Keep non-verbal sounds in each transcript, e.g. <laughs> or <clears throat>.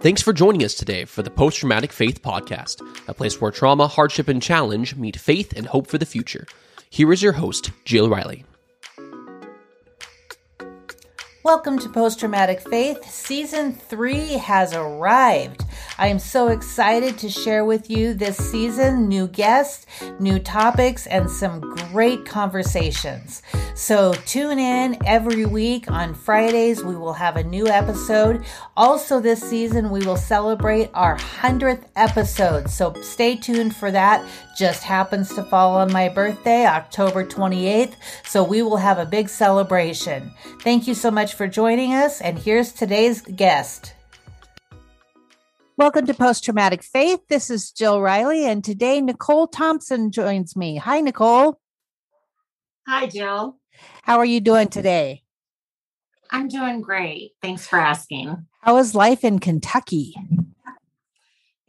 Thanks for joining us today for the Post Traumatic Faith Podcast, a place where trauma, hardship, and challenge meet faith and hope for the future. Here is your host, Jill Riley. Welcome to Post Traumatic Faith. Season 3 has arrived. I am so excited to share with you this season new guests, new topics, and some great conversations. So tune in every week on Fridays. We will have a new episode. Also, this season, we will celebrate our 100th episode. So stay tuned for that. Just happens to fall on my birthday, October 28th. So we will have a big celebration. Thank you so much for joining us. And here's today's guest. Welcome to Post Traumatic Faith. This is Jill Riley, and today Nicole Thompson joins me. Hi, Nicole. Hi, Jill. How are you doing today? I'm doing great. Thanks for asking. How is life in Kentucky?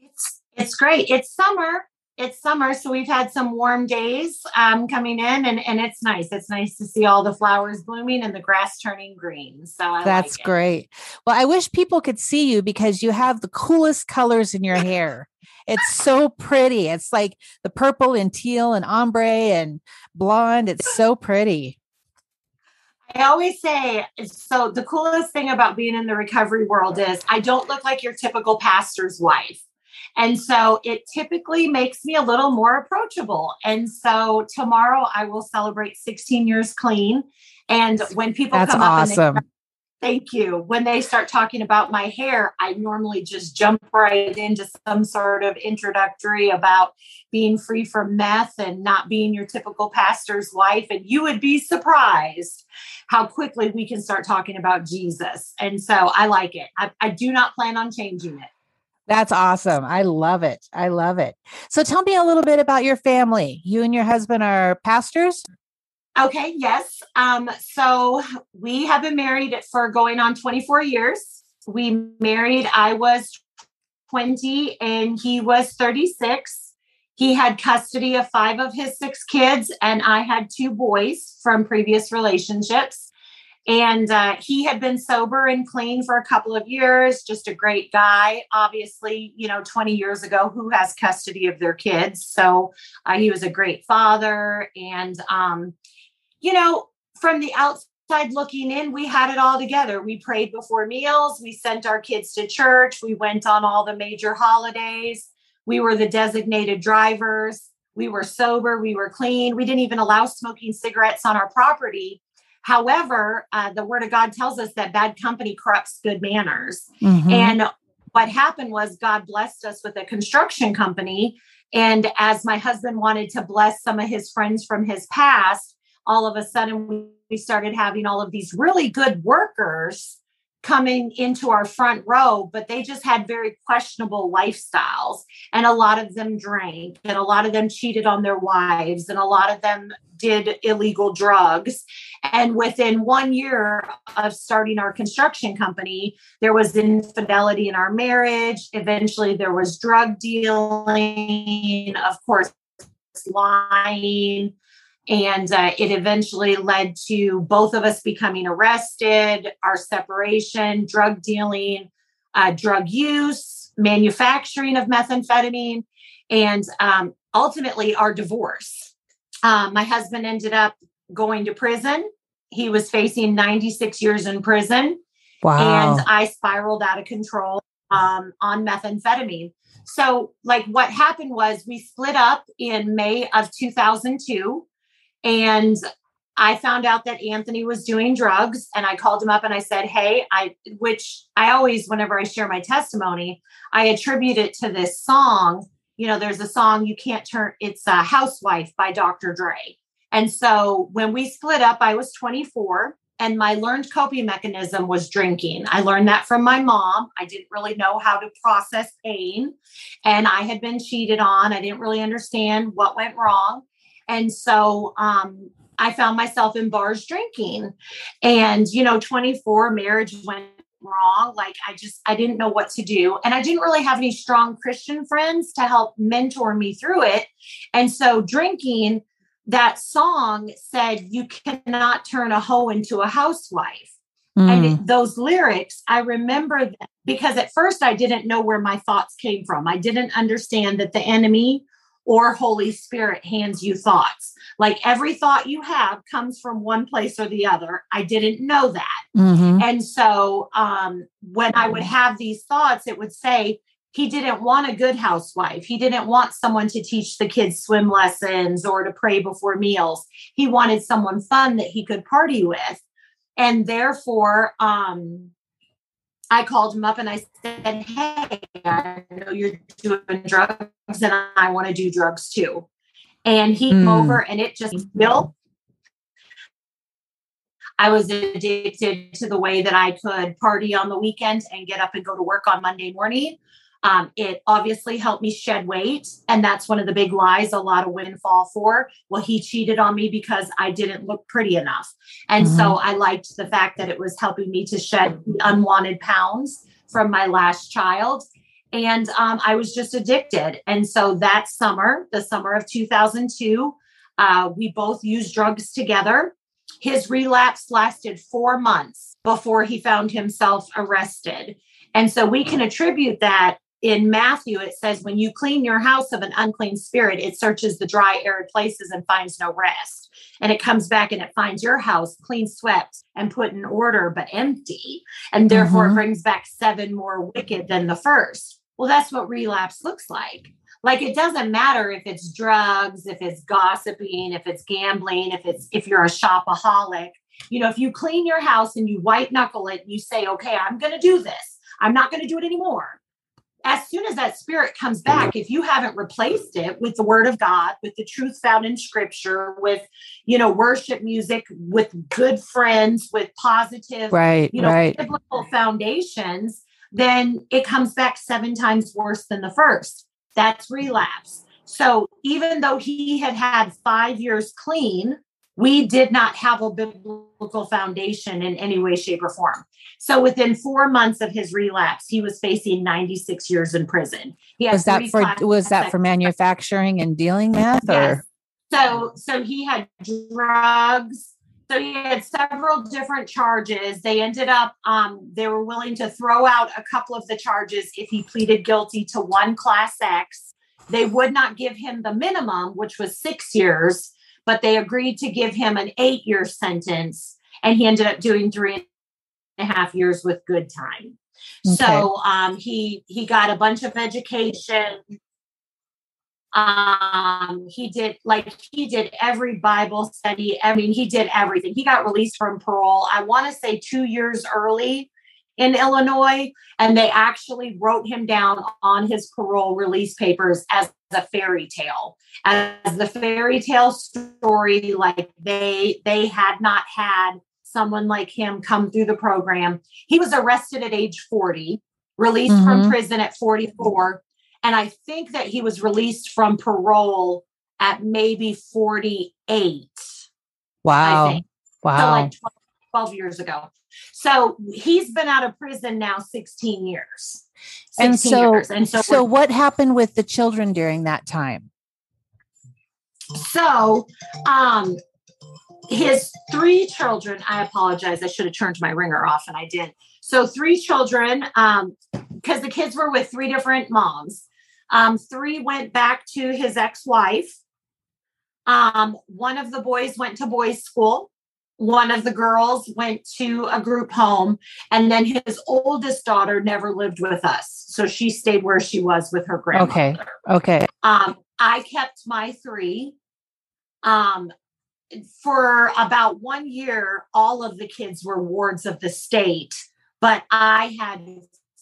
It's it's great. It's summer. It's summer, so we've had some warm days um, coming in, and, and it's nice. It's nice to see all the flowers blooming and the grass turning green. So I that's like great. Well, I wish people could see you because you have the coolest colors in your hair. It's so pretty. It's like the purple and teal and ombre and blonde. It's so pretty. I always say so. The coolest thing about being in the recovery world is I don't look like your typical pastor's wife. And so it typically makes me a little more approachable. And so tomorrow I will celebrate 16 years clean. And when people That's come awesome. up and they, Thank you. When they start talking about my hair, I normally just jump right into some sort of introductory about being free from meth and not being your typical pastor's wife. And you would be surprised how quickly we can start talking about Jesus. And so I like it. I, I do not plan on changing it. That's awesome. I love it. I love it. So tell me a little bit about your family. You and your husband are pastors? Okay, yes. Um, so we have been married for going on 24 years. We married, I was 20 and he was 36. He had custody of five of his six kids, and I had two boys from previous relationships. And uh, he had been sober and clean for a couple of years, just a great guy. Obviously, you know, 20 years ago, who has custody of their kids? So uh, he was a great father. And, um, you know, from the outside looking in, we had it all together. We prayed before meals, we sent our kids to church, we went on all the major holidays, we were the designated drivers, we were sober, we were clean, we didn't even allow smoking cigarettes on our property. However, uh, the word of God tells us that bad company corrupts good manners. Mhm. And what happened was God blessed us with a construction company. And as my husband wanted to bless some of his friends from his past, all of a sudden we- started having all of these really good workers coming into our front row, but they just had very questionable lifestyles. And a lot of them drank, and a lot of them cheated on their wives, and a lot of them did illegal drugs. And within one year of starting our construction company, there was infidelity in our marriage. Eventually, there was drug dealing, of course, lying. And uh, it eventually led to both of us becoming arrested, our separation, drug dealing, uh, drug use, manufacturing of methamphetamine, and um, ultimately our divorce. Um, my husband ended up going to prison. He was facing 96 years in prison Wow. and I spiraled out of control um, on methamphetamine. So, like, what happened was we split up in May of 2002, and I found out that Anthony was doing drugs, and I called him up and I said, "Hey, I," which I always, whenever I share my testimony, I attribute it to this song. You know, there's a song you can't turn. It's a Housewife by Dr. Dre. And so when we split up, I was 24 and my learned coping mechanism was drinking. I learned that from my mom. I didn't really know how to process pain and I had been cheated on. I didn't really understand what went wrong. And so um, I found myself in bars drinking. And, you know, 24, marriage went wrong. Like I just, I didn't know what to do. And I didn't really have any strong Christian friends to help mentor me through it. And so drinking, that song said, You cannot turn a hoe into a housewife. Mm. And it, those lyrics, I remember them because at first I didn't know where my thoughts came from. I didn't understand that the enemy or Holy Spirit hands you thoughts. Like every thought you have comes from one place or the other. I didn't know that. Mhm. And so um, when I would have these thoughts, it would say, he didn't want a good housewife. He didn't want someone to teach the kids swim lessons or to pray before meals. He wanted someone fun that he could party with. And therefore, um, I called him up and I said, Hey, I know you're doing drugs and I want to do drugs too. And he came Mm. over and it just built. I was addicted to the way that I could party on the weekend and get up and go to work on Monday morning. Um, it obviously helped me shed weight. And that's one of the big lies a lot of women fall for. Well, he cheated on me because I didn't look pretty enough. And so I liked the fact that it was helping me to shed unwanted pounds from my last child. And um, I was just addicted. And so that summer, the summer of 2002, uh, we both used drugs together. His relapse lasted four months before he found himself arrested. And so we can attribute that in Matthew, it says, when you clean your house of an unclean spirit, it searches the dry, arid places and finds no rest. And it comes back and it finds your house clean swept and put in order, but empty. And therefore, Mhm. it brings back seven more wicked than the first. Well, that's what relapse looks like. Like it doesn't matter if it's drugs, if it's gossiping, if it's gambling, if it's if you're a shopaholic. You know, if you clean your house and you white knuckle it, and you say, "Okay, I'm going to do this. I'm not going to do it anymore." As soon as that spirit comes back, if you haven't replaced it with the word of God, with the truth found in scripture, with, you know, worship music, with good friends, with positive, Right, you know, right. biblical foundations, then it comes back seven times worse than the first. That's relapse. So even though he had had five years clean, we did not have a biblical foundation in any way, shape, or form. So within four months of his relapse, he was facing 96 years in prison. Was that for was that for manufacturing and dealing meth Yes. or So so he had drugs. So he had several different charges. They ended up um they were willing to throw out a couple of the charges if he pleaded guilty to one class X. They would not give him the minimum, which was 6 years, but they agreed to give him an 8-year sentence and he ended up doing three and a half years with good time. Okay. So um he he got a bunch of education um he did like he did every bible study i mean he did everything he got released from parole i want to say two years early in illinois and they actually wrote him down on his parole release papers as a fairy tale as the fairy tale story like they they had not had someone like him come through the program he was arrested at age 40 released from Mhm. prison at 44 and I think that he was released from parole at maybe 48. wow. Think. So Wow. like 12, 12 years ago. So he's been out of prison now 16 years. 16 and so years. And so, so what happened with the children during that time? so um his three children, I apologize. I should have turned my ringer off and I didn't. So three children, um, because the kids were with three different moms. Um, three went back to his ex-wife. Um, one of the boys went to boys' school. One of the girls went to a group home, and then his oldest daughter never lived with us, so she stayed where she was with her grandmother. Okay. Okay. Um, I kept my three. Um, for about one year, all of the kids were wards of the state, but I had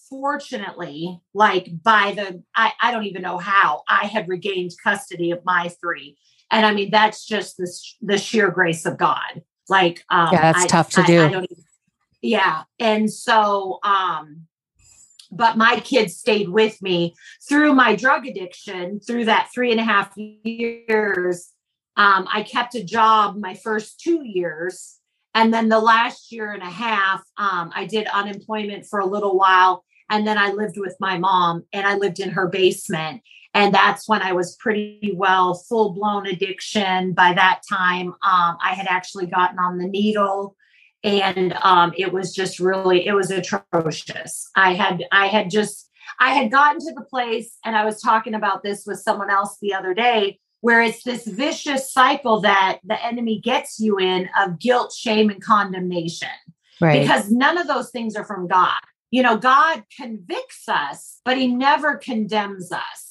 fortunately, like by the, I, I don't even know how, I had regained custody of my three. And I mean, that's just the, the sheer grace of God. Like, um, Yeah, that's I- tough to I- do. I don't even- yeah. And so, um, but my kids stayed with me through my drug addiction through that three and a half years um, i kept a job my first two years and then the last year and a half um, i did unemployment for a little while and then i lived with my mom and i lived in her basement and that's when i was pretty well full blown addiction. By that time um, i had actually gotten on the needle and um, it was just really it was atrocious. I had i had just i had gotten to the place and i was talking about this with someone else the other day where it's this vicious cycle that the enemy gets you in of guilt shame and condemnation. Right. because none of those things are from god. You know god convicts us but he never condemns us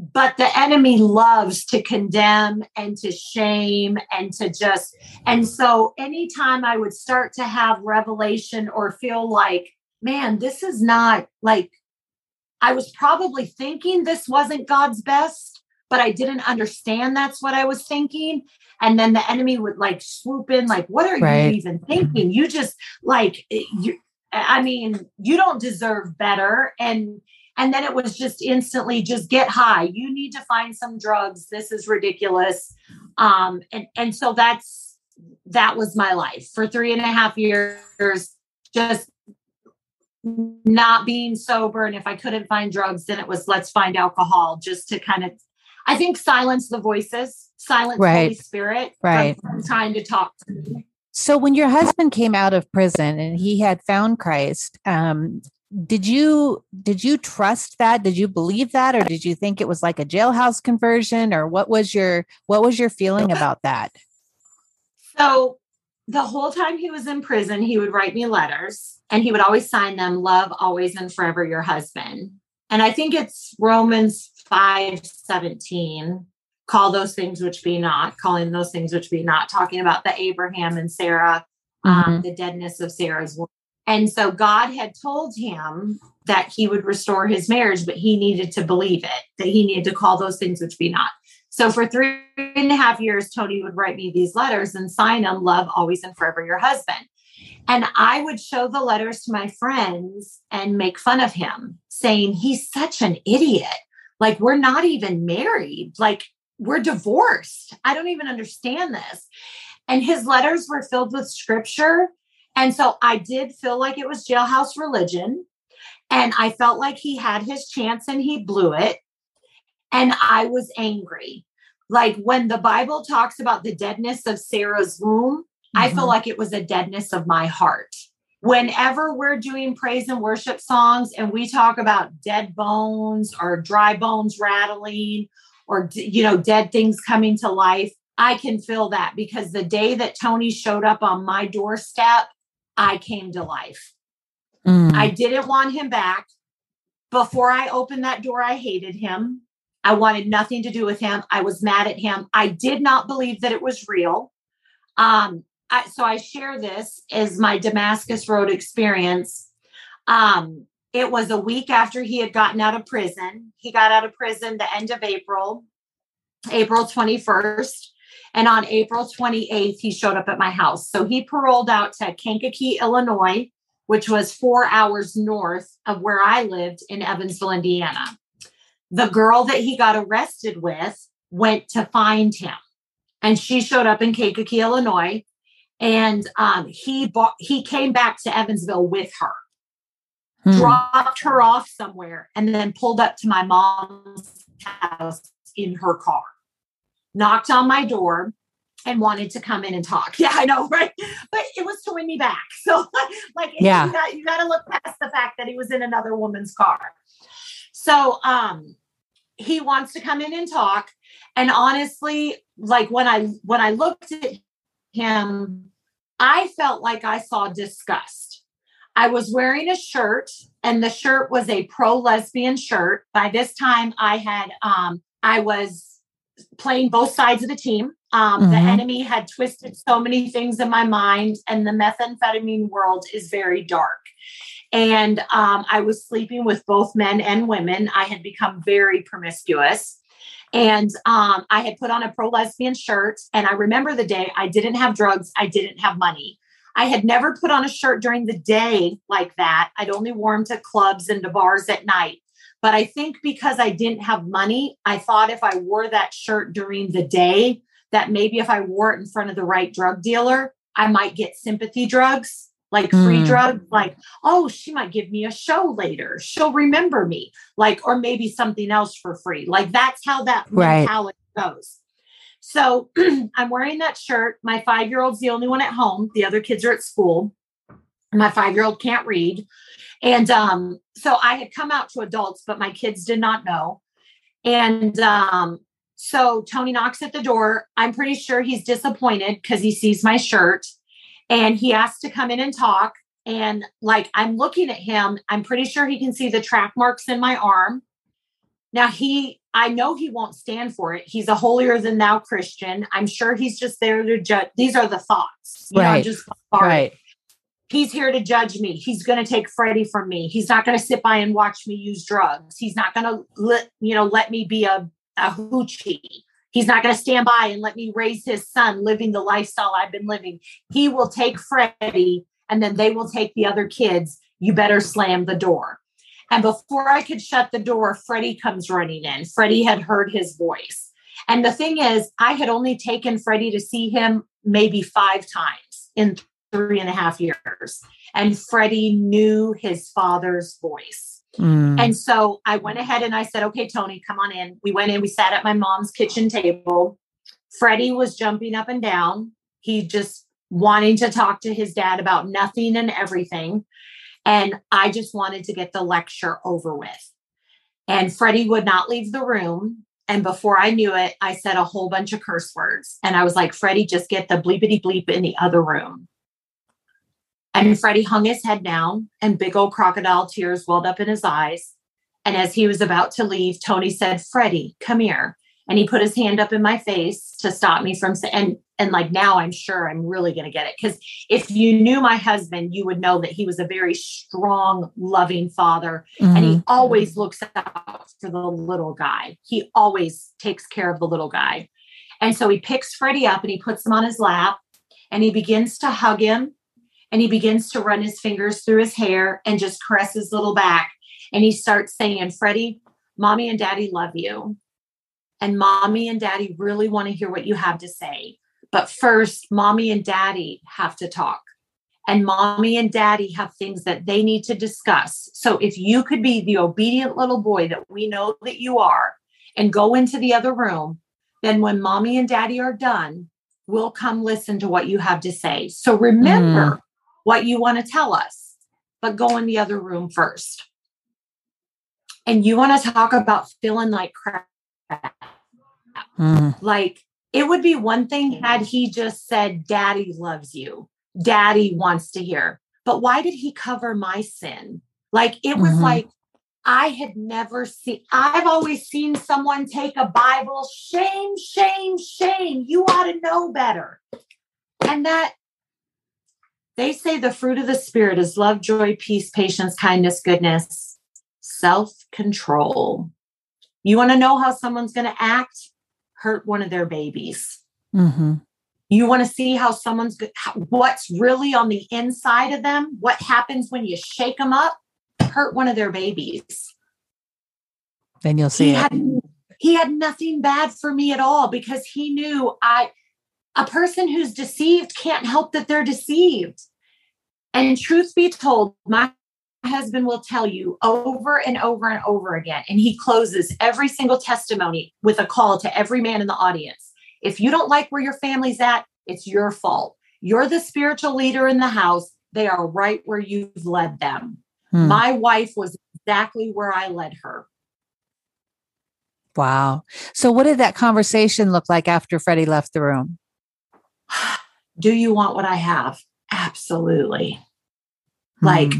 but the enemy loves to condemn and to shame and to just and so anytime i would start to have revelation or feel like man this is not like i was probably thinking this wasn't god's best but i didn't understand that's what i was thinking. And then the enemy would like swoop in like what are right. you even thinking? You just like you i mean you don't deserve better. And and then it was just instantly just get high. You need to find some drugs. This is ridiculous. Um, and, and so that's, that was my life for three and a half years, just not being sober. And if I couldn't find drugs, then it was let's find alcohol just to kind of, I think, silence the voices, silence right. Holy Spirit right. from, from trying to talk to me. So when your husband came out of prison and he had found Christ, um, did you did you trust that? Did you believe that or did you think it was like a jailhouse conversion or what was your what was your feeling about that? So the whole time he was in prison he would write me letters and he would always sign them love always and forever your husband. And i think it's romans 5 17 call those things which be not calling those things which be not talking about the abraham and sarah um, mm-hmm. um, the deadness of sarah's and so God had told him that he would restore his marriage, but he needed to believe it, that he needed to call those things which be not. So for three and a half years, Tony would write me these letters and sign them, love always and forever your husband. And I would show the letters to my friends and make fun of him, saying, he's such an idiot. Like, we're not even married. Like, we're divorced. I don't even understand this. And his letters were filled with scripture and so I did feel like it was jailhouse religion. And I felt like he had his chance and he blew it. And I was angry. Like when the Bible talks about the deadness of Sarah's womb, mm-hmm. I feel mm-hmm. like it was a deadness of my heart. Whenever we're doing praise and worship songs and we talk about dead bones or dry bones rattling or, you know, dead things coming to life, I can feel that because the day that Tony showed up on my doorstep, I came to life. Mm. I didn't want him back. Before I opened that door, I hated him. I wanted nothing to do with him. I was mad at him. I did not believe that it was real. Um, I, so I share this as my Damascus Road experience. Um, it was a week after he had gotten out of prison. He got out of prison the end of April, April 21st. And on April 28th, he showed up at my house. So he paroled out to Kankakee, Illinois, which was four hours north of where I lived in Evansville, Indiana. The girl that he got arrested with went to find him, and she showed up in Kankakee, Illinois. And um, he bought, he came back to Evansville with her, hmm. dropped her off somewhere, and then pulled up to my mom's house in her car knocked on my door and wanted to come in and talk. <laughs> Yeah, I know, right? But it was to win me back. <laughs> So, like, yeah, you got, you got to look past the fact that he was in another woman's car. So, um, he wants to come in and talk. And honestly, like when I when I looked at him, I felt like I saw disgust. I was wearing a shirt, and the shirt was a pro lesbian shirt. By this time, I had um, I was playing both sides of the team. Um, mm-hmm. The enemy had twisted so many things in my mind, and the methamphetamine world is very dark. And um, I was sleeping with both men and women. I had become very promiscuous. And um, I had put on a pro lesbian shirt. And I remember the day I didn't have drugs, I didn't have money. I had never put on a shirt during the day like that. I'd only worn to clubs and to bars at night. But I think because I didn't have money, I thought if I wore that shirt during the day, that maybe if I wore it in front of the right drug dealer, I might get sympathy drugs, like free mm. drugs, like, oh, she might give me a show later. She'll remember me, like, or maybe something else for free. Like that's how that right. mentality goes. So <clears throat> I'm wearing that shirt. My five year old's the only one at home. The other kids are at school. My five year old can't read. And um, so I had come out to adults, but my kids did not know. And um, so Tony knocks at the door. I'm pretty sure he's disappointed because he sees my shirt and he asks to come in and talk. And like I'm looking at him, I'm pretty sure he can see the track marks in my arm. Now he, I know he won't stand for it. He's a holier than thou Christian. I'm sure he's just there to judge. These are the thoughts, you right? Know, just right. He's here to judge me. He's going to take Freddie from me. He's not going to sit by and watch me use drugs. He's not going to let you know let me be a a hoochie. He's not going to stand by and let me raise his son living the lifestyle I've been living. He will take Freddie and then they will take the other kids. You better slam the door. And before I could shut the door, Freddie comes running in. Freddie had heard his voice. And the thing is, I had only taken Freddie to see him maybe five times in three and a half years. And Freddie knew his father's voice. Mm. And so I went ahead and I said, okay, Tony, come on in. We went in, we sat at my mom's kitchen table. Freddie was jumping up and down. He just wanting to talk to his dad about nothing and everything. And I just wanted to get the lecture over with. And Freddie would not leave the room. And before I knew it, I said a whole bunch of curse words. And I was like, Freddie, just get the bleepity bleep in the other room. And Freddie hung his head down, and big old crocodile tears welled up in his eyes. And as he was about to leave, Tony said, Freddie, come here and he put his hand up in my face to stop me from and and like now i'm sure i'm really going to get it because if you knew my husband you would know that he was a very strong loving father mm-hmm. and he mm-hmm. always looks out for the little guy he always takes care of the little guy and so he picks freddie up and he puts him on his lap and he begins to hug him and he begins to run his fingers through his hair and just caress his little back and he starts saying freddie mommy and daddy love you and mommy and daddy really want to hear what you have to say. But first, mommy and daddy have to talk. And mommy and daddy have things that they need to discuss. So if you could be the obedient little boy that we know that you are and go into the other room, then when mommy and daddy are done, we'll come listen to what you have to say. So remember mm. What you want to tell us, but go in the other room first. And you want to talk about feeling like crap Mm. Like it would be one thing had he just said, Daddy loves you, Daddy wants to hear. But why did he cover my sin? Like it was mm-hmm. like I had never seen, I've always seen someone take a Bible, shame, shame, shame. You ought to know better. And that they say the fruit of the Spirit is love, joy, peace, patience, kindness, goodness, self control. You want to know how someone's going to act? Hurt one of their babies. Mm-hmm. You want to see how someone's what's really on the inside of them, what happens when you shake them up? Hurt one of their babies. Then you'll see he it. Had, he had nothing bad for me at all because he knew I, a person who's deceived can't help that they're deceived. And truth be told, my husband will tell you over and over and over again, and he closes every single testimony with a call to every man in the audience. If you don't like where your family's at, it's your fault. You're the spiritual leader in the house. They are right where you've led them. Hmm. My wife was exactly where I led her. Wow. So, what did that conversation look like after Freddie left the room? <sighs> Do you want what I have? Absolutely. Hmm. Like,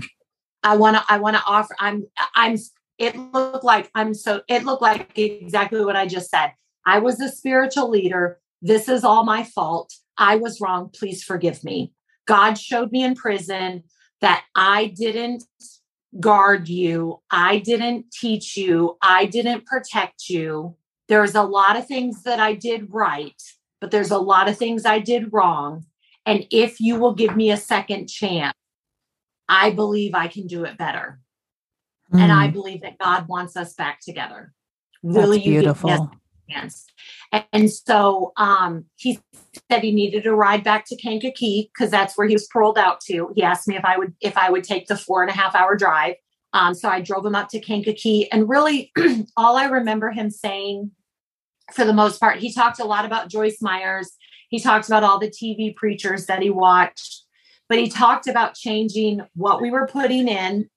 I want to I want to offer I'm I'm it looked like I'm so it looked like exactly what I just said. I was a spiritual leader. This is all my fault. I was wrong. Please forgive me. God showed me in prison that I didn't guard you. I didn't teach you. I didn't protect you. There's a lot of things that I did right, but there's a lot of things I did wrong. And if you will give me a second chance, I believe I can do it better. Mm. And I hmm. believe that God wants us back together. Really That's beautiful. Yes. And so um, he said he needed a ride back to Kankakee because that's where he was paroled out to. He asked me if I would if I would take the four and a half hour drive. Um, so I drove him up to Kankakee, and really, <clears throat> all I remember him saying for the most part. He talked a lot about Joyce Myers. He talked about all the TV preachers that he watched, but he talked about changing what we were putting in,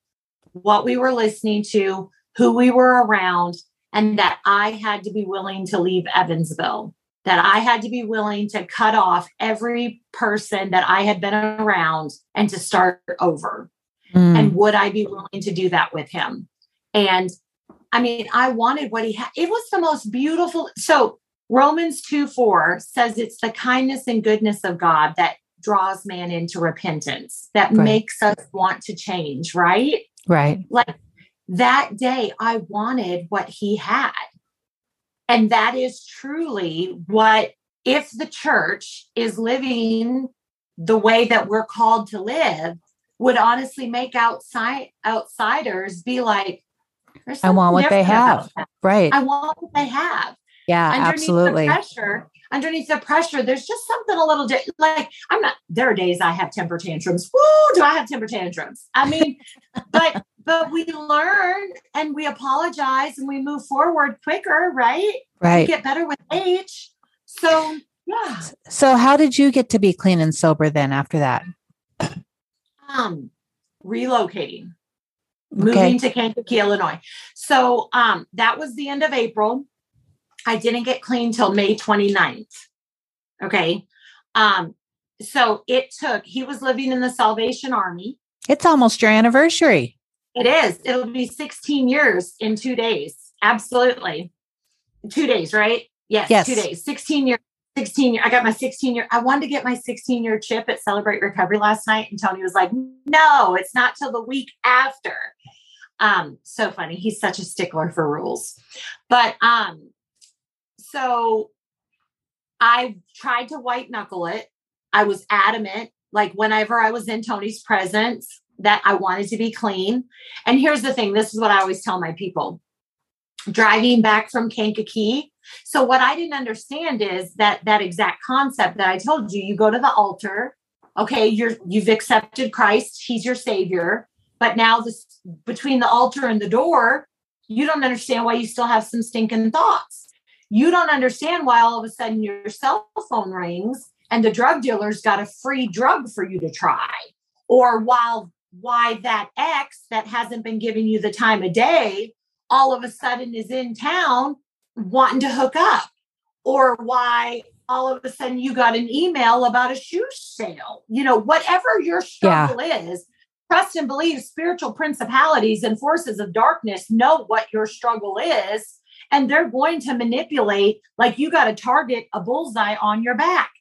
what we were listening to, who we were around, and that I had to be willing to leave Evansville, that I had to be willing to cut off every person that I had been around and to start over. Mm. And would I be willing to do that with him? And I mean, I wanted what he had. It was the most beautiful. So Romans 2 4 says it's the kindness and goodness of God that draws man into repentance, that right. makes us want to change, right? Right. Like that day, I wanted what he had. And that is truly what, if the church is living the way that we're called to live, would honestly make outside outsiders be like, I want what they have. Right. I want what they have. Yeah, underneath absolutely. The pressure, underneath the pressure, there's just something a little di- like I'm not. There are days I have temper tantrums. Woo! Do I have temper tantrums? I mean, but but we learn and we apologize and we move forward quicker, right? Right. We get better with age. So yeah. So how did you get to be clean and sober then after that? Um, relocating moving to Kankakee, Illinois. So um, that was the end of April. I didn't get clean till May 29th. Okay. Um, so it took, he was living in the Salvation Army. It's almost your anniversary. It is. It'll be 16 years in two days. Absolutely. Two days, right? Yes, yes. two days. 16 years 16 year, I got my 16 year, I wanted to get my 16 year chip at Celebrate Recovery last night. And Tony was like, no, it's not till the week after. Um, so funny. He's such a stickler for rules. But um, so I tried to white knuckle it. I was adamant, like whenever I was in Tony's presence, that I wanted to be clean. And here's the thing this is what I always tell my people driving back from Kankakee, so what I didn't understand is that that exact concept that I told you, you go to the altar, okay, you're you've accepted Christ, he's your savior, but now this between the altar and the door, you don't understand why you still have some stinking thoughts. You don't understand why all of a sudden your cell phone rings and the drug dealer's got a free drug for you to try. Or while why that ex that hasn't been giving you the time of day all of a sudden is in town wanting to hook up or why all of a sudden you got an email about a shoe sale. You know, whatever your struggle yeah. is, trust and believe spiritual principalities and forces of darkness know what your struggle is. And they're going to manipulate, like you got to target a bullseye on your back.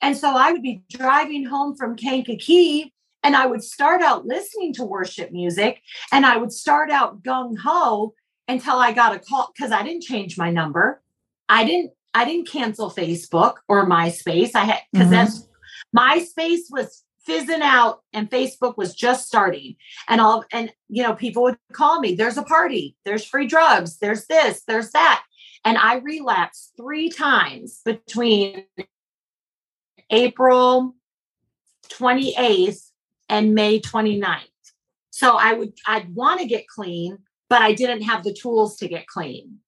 And so I would be driving home from Kankakee and I would start out listening to worship music and I would start out gung ho until I got a call because I didn't change my number. I didn't I didn't cancel Facebook or MySpace. I had because mm-hmm. that's MySpace was fizzing out and Facebook was just starting. And all and you know, people would call me, there's a party, there's free drugs, there's this, there's that. And I relapsed three times between April 28th and May 29th. So I would I'd want to get clean, but I didn't have the tools to get clean.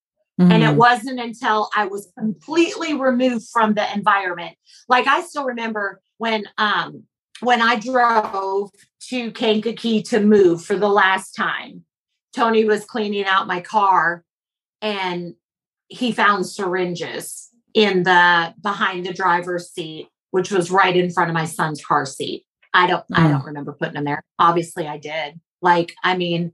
Mm-hmm. And it mm-hmm. wasn't until I was completely removed from the environment. Like I still remember when um when I drove to Kankakee to move for the last time, Tony was cleaning out my car and he found syringes in the behind the driver's seat, which was right in front of my son's car seat. I don't mm. I don't remember putting them there. Obviously I did. Like, I mean,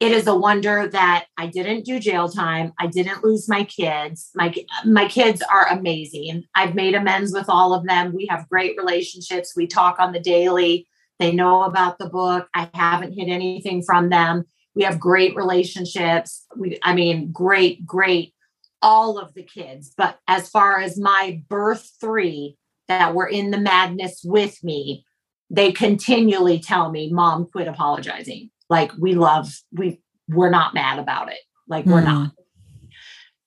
it is a wonder that I didn't do jail time. I didn't lose my kids. My my kids are amazing. I've made amends with all of them. We have great relationships. We talk on the daily. They know about the book. I haven't hid anything from them. We have great relationships. We I mean great great all of the kids. But as far as my birth 3 that were in the madness with me, they continually tell me, "Mom, quit apologizing." Like we love we we're not mad about it like we're mm. not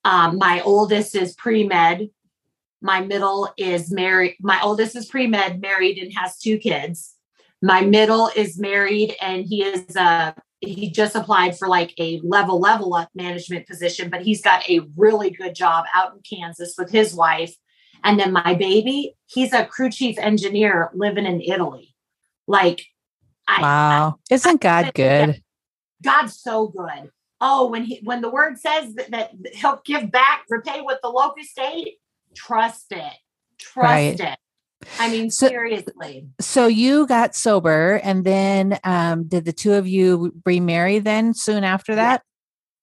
um, my oldest is pre-med my middle is married my oldest is pre-med married and has two kids my middle is married and he is a he just applied for like a level level up management position, but he's got a really good job out in Kansas with his wife. And then my baby, he's a crew chief engineer living in Italy. Like, wow, I, isn't God I, good? God's so good. Oh, when he when the word says that, that he'll give back, repay what the locust ate, trust it, trust right. it. I mean, so, seriously. So you got sober, and then um, did the two of you remarry then soon after that?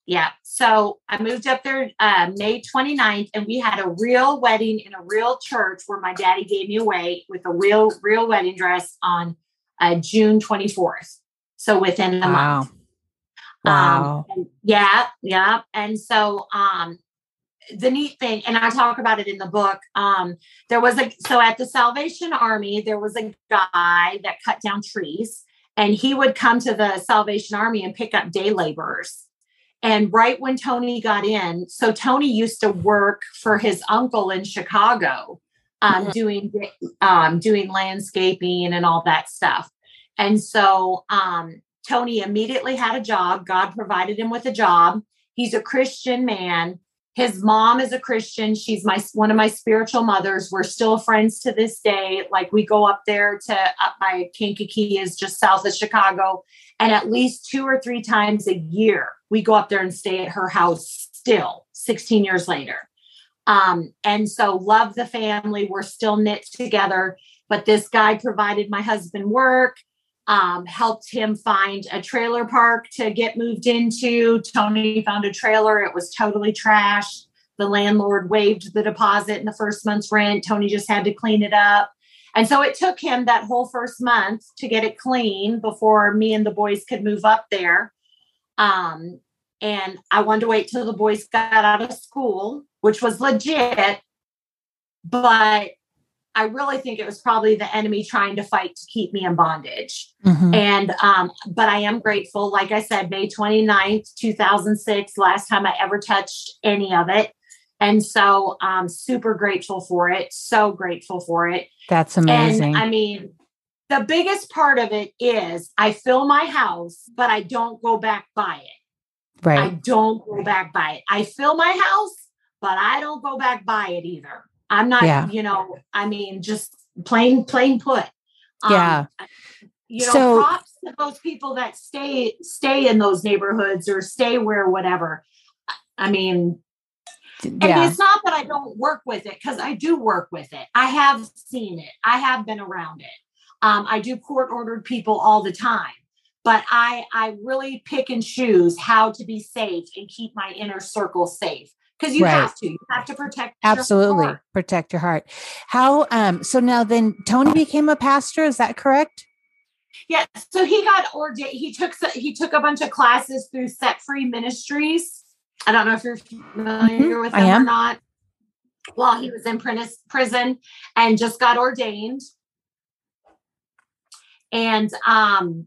Yeah. yeah. So I moved up there uh, May 29th, and we had a real wedding in a real church where my daddy gave me away with a real, real wedding dress on uh, June 24th. So within a wow. month. Wow. Um, yeah. Yeah. And so um, the neat thing, and I talk about it in the book. Um, there was a so at the Salvation Army, there was a guy that cut down trees, and he would come to the Salvation Army and pick up day laborers. And right when Tony got in, so Tony used to work for his uncle in Chicago, um, mm-hmm. doing um, doing landscaping and all that stuff. And so um, Tony immediately had a job. God provided him with a job. He's a Christian man his mom is a christian she's my one of my spiritual mothers we're still friends to this day like we go up there to up by kankakee is just south of chicago and at least two or three times a year we go up there and stay at her house still 16 years later um, and so love the family we're still knit together but this guy provided my husband work um, helped him find a trailer park to get moved into. Tony found a trailer, it was totally trash. The landlord waived the deposit and the first month's rent. Tony just had to clean it up. And so it took him that whole first month to get it clean before me and the boys could move up there. Um, and I wanted to wait till the boys got out of school, which was legit. But I really think it was probably the enemy trying to fight to keep me in bondage. Mm-hmm. And, um, but I am grateful. Like I said, May 29th, 2006, last time I ever touched any of it. And so I'm super grateful for it. So grateful for it. That's amazing. And I mean, the biggest part of it is I fill my house, but I don't go back by it. Right. I don't go back by it. I fill my house, but I don't go back by it either. I'm not, yeah. you know, I mean, just plain, plain put. Um, yeah. You know, so, props to those people that stay stay in those neighborhoods or stay where whatever. I mean, and it's not that I don't work with it because I do work with it. I have seen it. I have been around it. Um, I do court ordered people all the time, but I I really pick and choose how to be safe and keep my inner circle safe because you right. have to you have to protect absolutely. your protect your heart. How um so now then tony became a pastor is that correct? Yeah so he got ordained he took he took a bunch of classes through set free ministries. I don't know if you're familiar mm-hmm. with them or not. While he was in prison and just got ordained. And um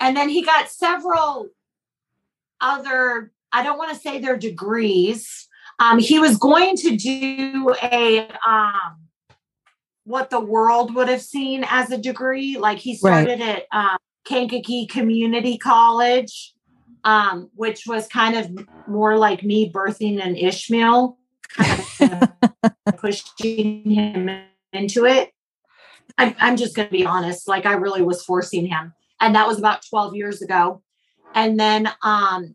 and then he got several other i don't want to say they're degrees um, he was going to do a um, what the world would have seen as a degree. Like he started right. at um, Kankakee Community College, um, which was kind of more like me birthing an Ishmael, kind of <laughs> pushing him into it. I, I'm just going to be honest. Like I really was forcing him, and that was about 12 years ago. And then um,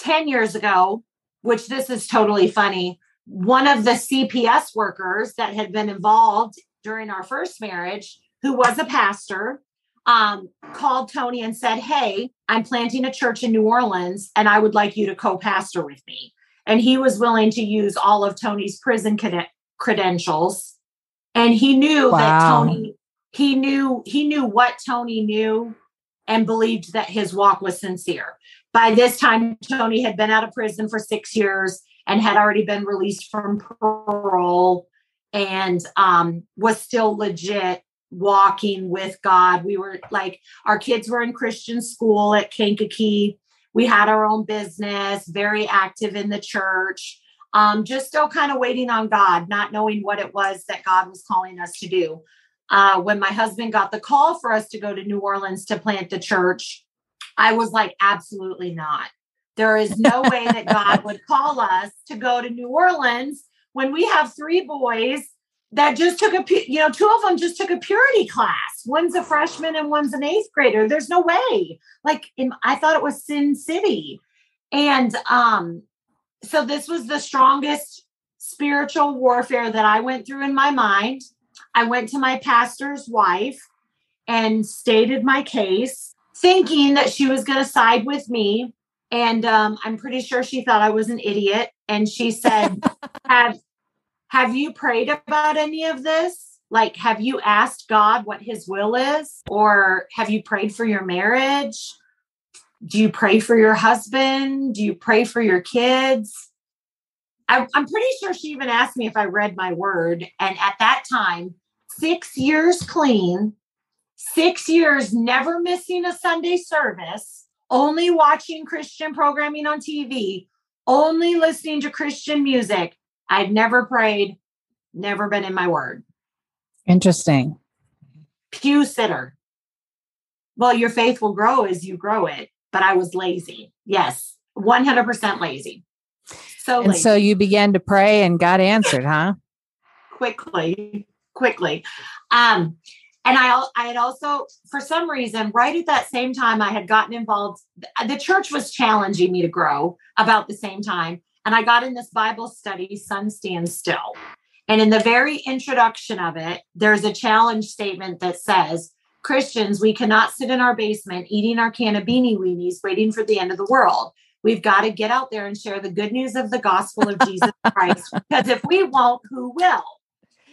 10 years ago, which this is totally funny. One of the CPS workers that had been involved during our first marriage, who was a pastor, um, called Tony and said, Hey, I'm planting a church in New Orleans and I would like you to co pastor with me. And he was willing to use all of Tony's prison credentials. And he knew wow. that Tony, he knew, he knew what Tony knew and believed that his walk was sincere. By this time, Tony had been out of prison for six years and had already been released from parole and um, was still legit walking with God. We were like, our kids were in Christian school at Kankakee. We had our own business, very active in the church, um, just still kind of waiting on God, not knowing what it was that God was calling us to do. Uh, when my husband got the call for us to go to New Orleans to plant the church, I was like, absolutely not. There is no <laughs> way that God would call us to go to New Orleans when we have three boys that just took a, you know, two of them just took a purity class. One's a freshman and one's an eighth grader. There's no way. Like, in, I thought it was Sin City. And um, so this was the strongest spiritual warfare that I went through in my mind. I went to my pastor's wife and stated my case, thinking that she was going to side with me. And um, I'm pretty sure she thought I was an idiot. And she said, <laughs> "Have have you prayed about any of this? Like, have you asked God what His will is, or have you prayed for your marriage? Do you pray for your husband? Do you pray for your kids?" I, I'm pretty sure she even asked me if I read my word. And at that time, six years clean, six years never missing a Sunday service, only watching Christian programming on TV, only listening to Christian music. I'd never prayed, never been in my word. Interesting. Pew sitter. Well, your faith will grow as you grow it, but I was lazy. Yes, 100% lazy. So and lazy. so you began to pray and God answered, huh? <laughs> quickly, quickly. Um, and I, I had also, for some reason, right at that same time, I had gotten involved. The church was challenging me to grow about the same time. And I got in this Bible study, Sun Stands Still. And in the very introduction of it, there's a challenge statement that says, Christians, we cannot sit in our basement eating our can of beanie weenies waiting for the end of the world. We've got to get out there and share the good news of the gospel of Jesus <laughs> Christ. Because if we won't, who will?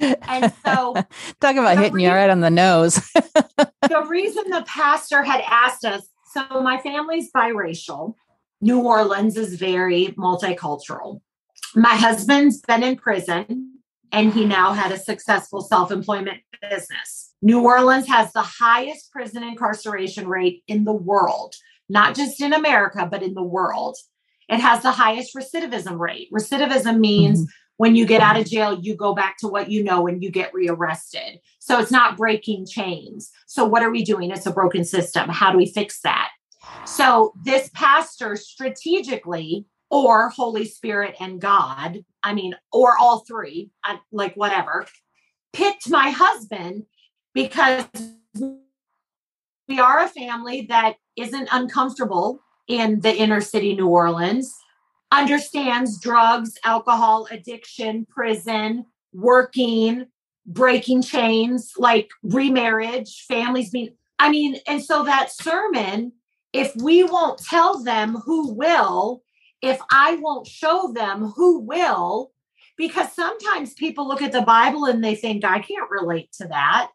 And so, <laughs> talking about hitting reason, you right on the nose. <laughs> the reason the pastor had asked us so, my family's biracial. New Orleans is very multicultural. My husband's been in prison and he now had a successful self employment business. New Orleans has the highest prison incarceration rate in the world, not just in America, but in the world. It has the highest recidivism rate. Recidivism means mm-hmm when you get out of jail, you go back to what you know and you get rearrested. So it's not breaking chains. So what are we doing? It's a broken system. How do we fix that? So this pastor strategically, or Holy Spirit and God, I mean, or all three, like whatever, picked my husband because we are a family that isn't uncomfortable in the inner city New Orleans understands drugs, alcohol, addiction, prison, working, breaking chains, like remarriage, families being. I mean, and so that sermon, if we won't tell them who will, if I won't show them who will, because sometimes people look at the Bible and they think, I can't relate to that.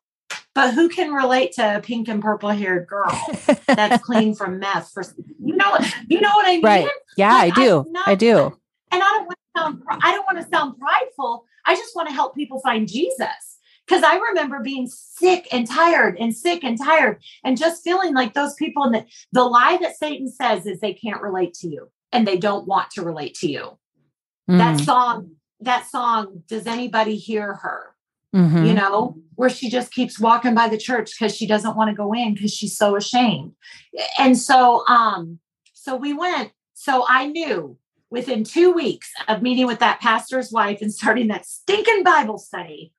But who can relate to a pink and purple haired girl that's <laughs> clean from meth? For you know, you know what I mean? Right? Yeah, like, I do. Not, I do. And I don't want to sound. I don't want to sound prideful. I just want to help people find Jesus. Because I remember being sick and tired and sick and tired and just feeling like those people and the, the lie that Satan says is they can't relate to you and they don't want to relate to you. Mm. That song, that song, does anybody hear her? Mm-hmm. you know, where she just keeps walking by the church because she doesn't want to go in because she's so ashamed. And so, um, so we went. So I knew within two weeks of meeting with that pastor's wife and starting that stinking Bible study,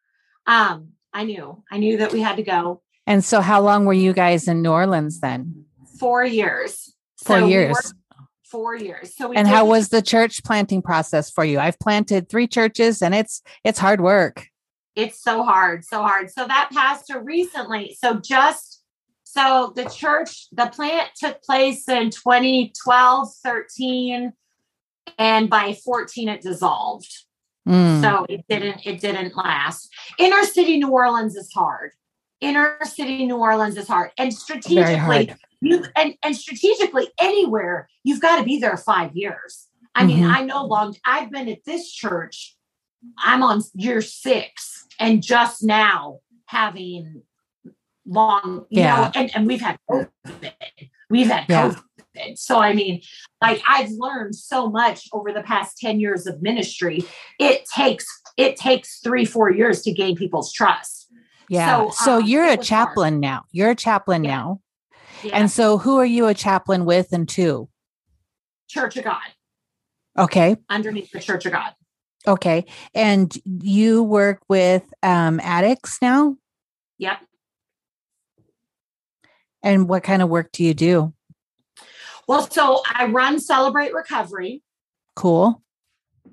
um, I knew, I knew that we had to go. And so, how long were you guys in New Orleans then? Four years. Four so years. We four years. So, and how was the church planting process for you? I've planted three churches, and it's it's hard work it's so hard, so hard. So that pastor recently, so just so the church, the plant took place in 2012, 13, and by 14 it dissolved. Mm. So it didn't it didn't last. Inner city New Orleans is hard. Inner city New Orleans is hard. And strategically you and, and strategically anywhere you've got to be there five years. I mean, mm-hmm. I know long I've been at this church I'm on year six and just now having long, you yeah. know, and, and we've had COVID. We've had yeah. COVID. So I mean, like I've learned so much over the past 10 years of ministry. It takes it takes three, four years to gain people's trust. Yeah. So, so um, you're a chaplain hard. now. You're a chaplain yeah. now. Yeah. And so, who are you a chaplain with and to? Church of God. Okay. Underneath the Church of God. Okay. And you work with um, addicts now? Yep. And what kind of work do you do? Well, so I run Celebrate Recovery. Cool.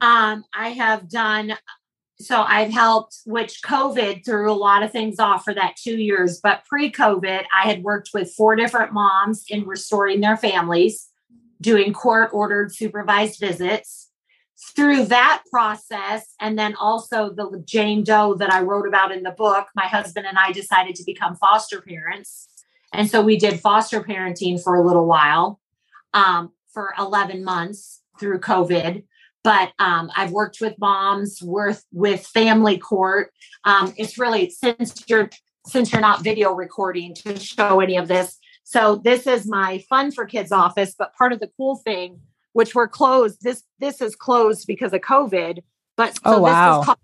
Um, I have done so I've helped, which COVID threw a lot of things off for that two years. But pre COVID, I had worked with four different moms in restoring their families, doing court ordered supervised visits. Through that process, and then also the Jane Doe that I wrote about in the book, my husband and I decided to become foster parents. And so we did foster parenting for a little while, um, for 11 months through COVID but um, I've worked with moms, with with family court. Um, it's really since you're since you're not video recording to show any of this. So this is my fun for kids office. But part of the cool thing, which we're closed, this this is closed because of COVID. But so oh wow. this is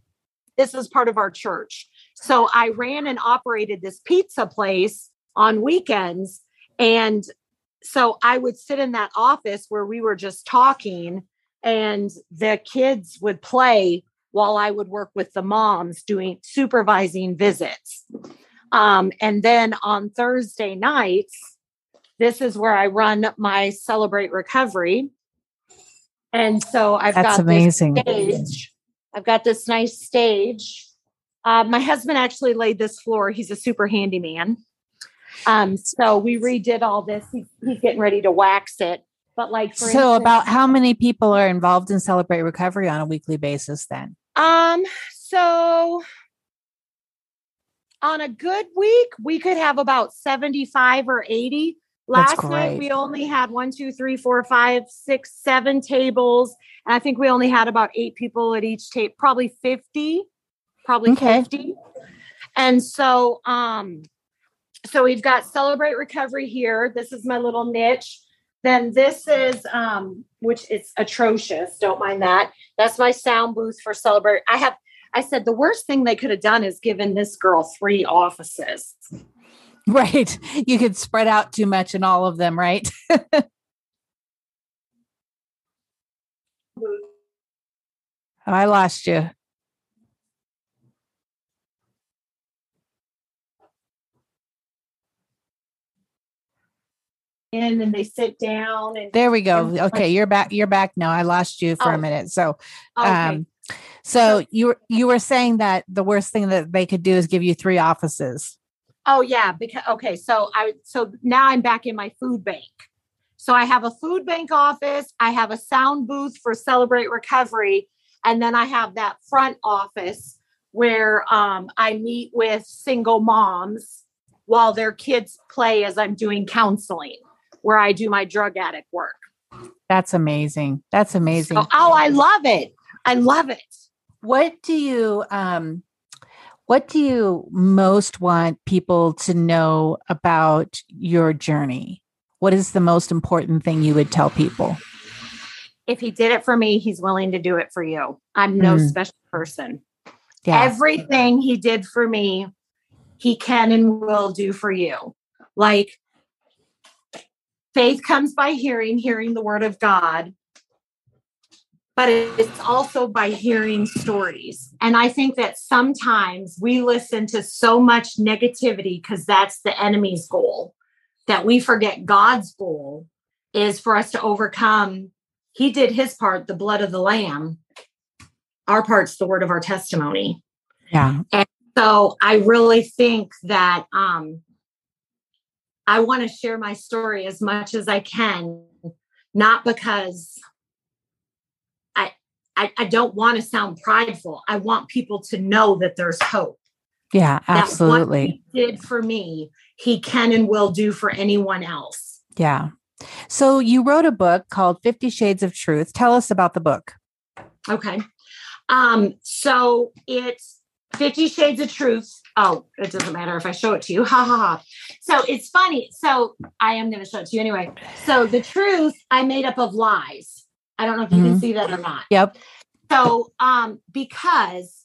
this is part of our church. So I ran and operated this pizza place on weekends. And so I would sit in that office where we were just talking and the kids would play while I would work with the moms doing supervising visits. Um, and then on Thursday nights, this is where I run my Celebrate Recovery. And so I've That's got amazing. stage. I've got this nice stage. Uh, my husband actually laid this floor. He's a super handyman. Um, so we redid all this. He's, he's getting ready to wax it. But like so, instance, about how many people are involved in Celebrate Recovery on a weekly basis? Then, um, so on a good week, we could have about seventy-five or eighty. Last night we only had one, two, three, four, five, six, seven tables, and I think we only had about eight people at each table. Probably fifty, probably okay. fifty. And so, um, so we've got Celebrate Recovery here. This is my little niche. Then this is, um, which is atrocious. Don't mind that. That's my sound booth for Celebrate. I have, I said the worst thing they could have done is given this girl three offices. <laughs> Right. You could spread out too much in all of them, right? <laughs> I lost you. in and they sit down and there we go okay you're back you're back now i lost you for oh. a minute so okay. um so, so you were you were saying that the worst thing that they could do is give you three offices oh yeah because okay so i so now i'm back in my food bank so i have a food bank office i have a sound booth for celebrate recovery and then i have that front office where um, i meet with single moms while their kids play as i'm doing counseling where I do my drug addict work. That's amazing. That's amazing. So, oh, I love it. I love it. What do you um what do you most want people to know about your journey? What is the most important thing you would tell people? If he did it for me, he's willing to do it for you. I'm no mm. special person. Yeah. Everything he did for me, he can and will do for you. Like faith comes by hearing, hearing the word of God, but it's also by hearing stories. And I think that sometimes we listen to so much negativity because that's the enemy's goal that we forget God's goal is for us to overcome. He did his part, the blood of the lamb. Our part's the word of our testimony. Yeah. And so I really think that um I want to share my story as much as I can, not because I, I, don't want to sound prideful. I want people to know that there's hope. Yeah, absolutely. did for me, he can and will do for anyone else. Yeah. So you wrote a book called 50 Shades of Truth. Tell us about the book. Okay. Um, so it's 50 Shades of Truth Oh, it doesn't matter if I show it to you. Ha ha ha. So it's funny. So I am going to show it to you anyway. So the truth I made up of lies. I don't know if you mm-hmm. can see that or not. Yep. So um because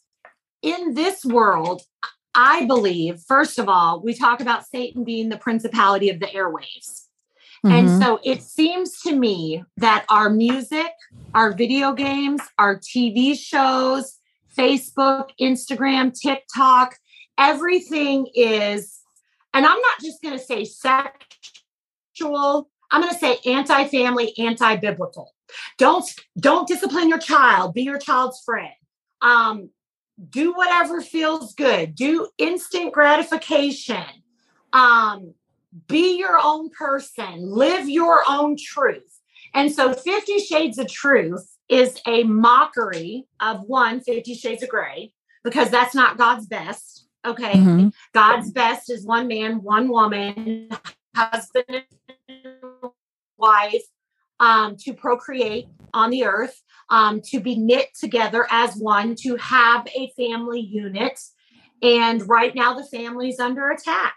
in this world I believe, first of all, we talk about Satan being the principality of the airwaves. Mm-hmm. And so it seems to me that our music, our video games, our TV shows, Facebook, Instagram, TikTok, everything is, and I'm not just going to say sexual, I'm going to say anti-family, anti-biblical. Don't don't discipline your child. Be your child's friend. Um, do whatever feels good. Do instant gratification. Um, be your own person. Live your own truth. And so, Fifty Shades of Truth is a mockery of one Fifty Shades of Grey because that's not God's best. Okay. Mm-hmm. God's best is one man, one woman, husband and wife um, to procreate on the earth, um, to be knit together as one, to have a family unit. And right now, the family's under attack.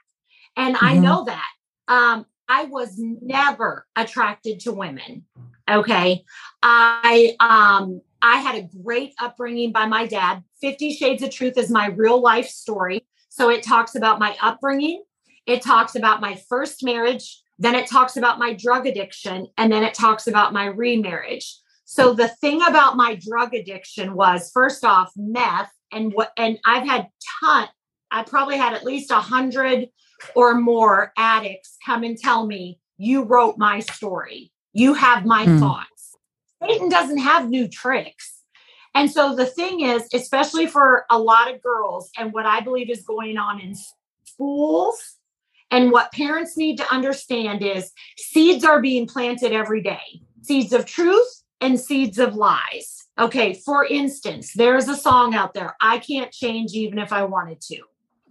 And mm-hmm. I know that. Um, I was never attracted to women. Okay. I um I had a great upbringing by my dad. 50 Shades of Truth is my real life story. So it talks about my upbringing, it talks about my first marriage, then it talks about my drug addiction, and then it talks about my remarriage. So the thing about my drug addiction was first off meth and what and I've had ton I probably had at least a hundred or more addicts come and tell me you wrote my story. You have my mm. thoughts. Satan doesn't have new tricks. And so the thing is, especially for a lot of girls, and what I believe is going on in schools, and what parents need to understand is seeds are being planted every day seeds of truth and seeds of lies. Okay, for instance, there's a song out there, I can't change even if I wanted to.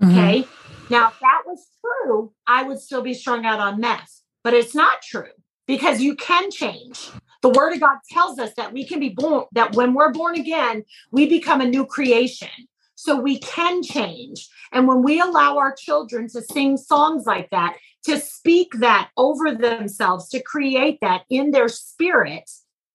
Mm-hmm. Okay, now if that was true, I would still be strung out on meth, but it's not true because you can change. The word of God tells us that we can be born, that when we're born again, we become a new creation. So we can change. And when we allow our children to sing songs like that, to speak that over themselves, to create that in their spirit,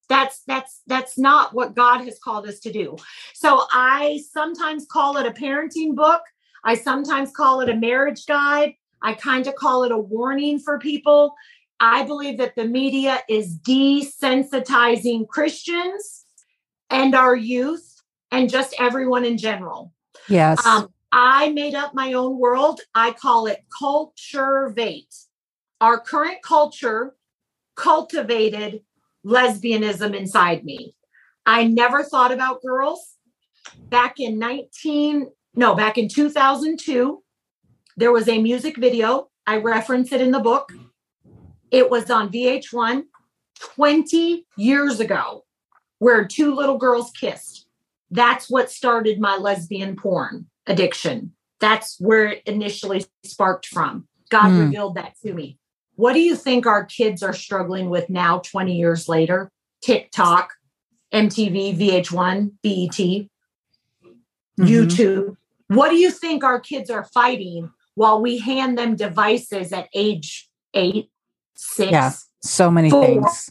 that's that's that's not what God has called us to do. So I sometimes call it a parenting book. I sometimes call it a marriage guide. I kind of call it a warning for people I believe that the media is desensitizing Christians and our youth and just everyone in general. Yes. Um, I made up my own world. I call it culture vate. Our current culture cultivated lesbianism inside me. I never thought about girls. Back in 19, no, back in 2002, there was a music video. I reference it in the book it was on VH1 20 years ago where two little girls kissed. That's what started my lesbian porn addiction. That's where it initially sparked from. God mm. revealed that to me. What do you think our kids are struggling with now, 20 years later? TikTok, MTV, VH1, BET, mm-hmm. YouTube. What do you think our kids are fighting while we hand them devices at age eight, six. Yeah, so many four, things.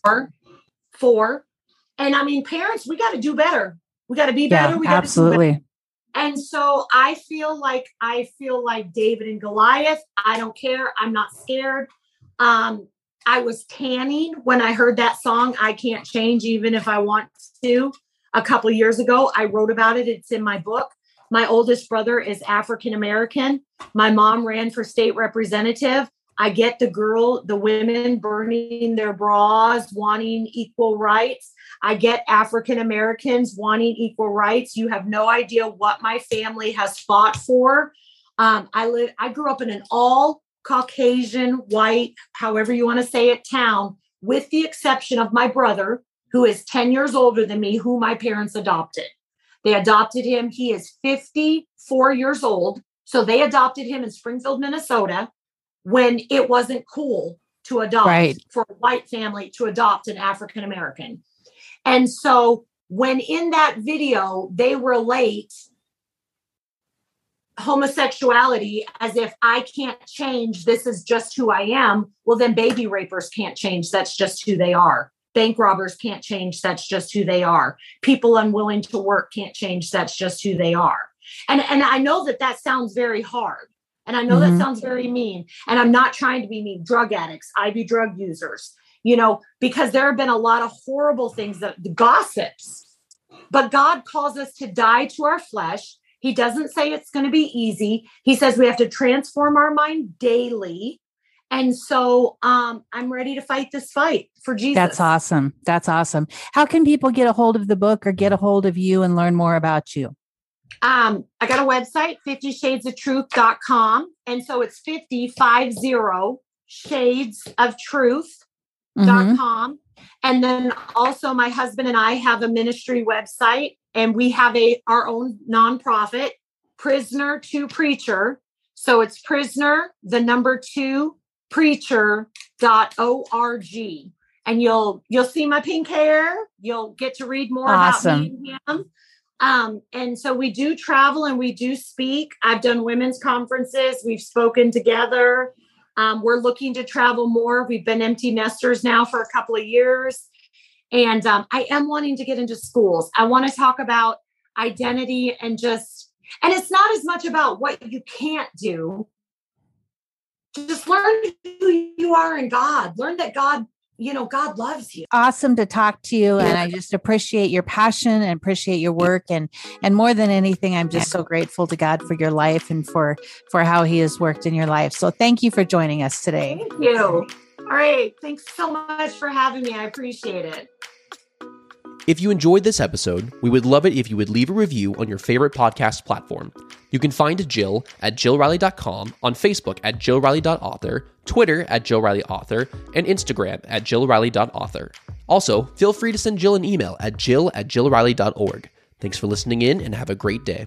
Four. And I mean, parents, we got to do better. We got to be better. Yeah, we absolutely. And so I feel like I feel like David and Goliath. I don't care. I'm not scared. Um, I was tanning when I heard that song. I can't change even if I want to. A couple years ago, I wrote about it. It's in my book. My oldest brother is African American. My mom ran for state representative. I get the girl, the women burning their bras, wanting equal rights. I get African Americans wanting equal rights. You have no idea what my family has fought for. Um, I live. I grew up in an all Caucasian, white, however you want to say it, town, with the exception of my brother, who is 10 years older than me, who my parents adopted. They adopted him. He is 54 years old. So they adopted him in Springfield, Minnesota when it wasn't cool to adopt right. for a white family to adopt an African American. And so when in that video they relate homosexuality as if I can't change, this is just who I am, well, then baby rapers can't change. That's just who they are. Bank robbers can't change. That's just who they are. People unwilling to work can't change. That's just who they are. And and I know that that sounds very hard. And I know mm-hmm. that sounds very mean. And I'm not trying to be mean. Drug addicts, IV drug users, you know, because there have been a lot of horrible things that the gossips. But God calls us to die to our flesh. He doesn't say it's going to be easy. He says we have to transform our mind daily. And so um, I'm ready to fight this fight for Jesus. That's awesome. That's awesome. How can people get a hold of the book or get a hold of you and learn more about you? Um, I got a website, 50 shades of truth.com. And so it's 50, 50 shades of truth.com. Mm-hmm. And then also my husband and I have a ministry website and we have a our own nonprofit, Prisoner to Preacher. So it's prisoner, the number two preacher.org. And you'll you'll see my pink hair. You'll get to read more awesome. about me and him. Um, and so we do travel and we do speak. I've done women's conferences, we've spoken together. Um, we're looking to travel more. We've been empty nesters now for a couple of years. And um, I am wanting to get into schools. I want to talk about identity and just, and it's not as much about what you can't do. Just learn who you are in God. Learn that God you know god loves you. Awesome to talk to you and i just appreciate your passion and appreciate your work and and more than anything i'm just so grateful to god for your life and for for how he has worked in your life. So thank you for joining us today. Thank you. All right. Thanks so much for having me. I appreciate it if you enjoyed this episode, we would love it if you would leave a review on your favorite podcast platform. You can find Jill at jillriley.com, on Facebook at jillriley.author, Twitter at jillrileyauthor, and Instagram at jillriley.author. Also, feel free to send Jill an email at jill at jillriley.org. Thanks for listening in and have a great day.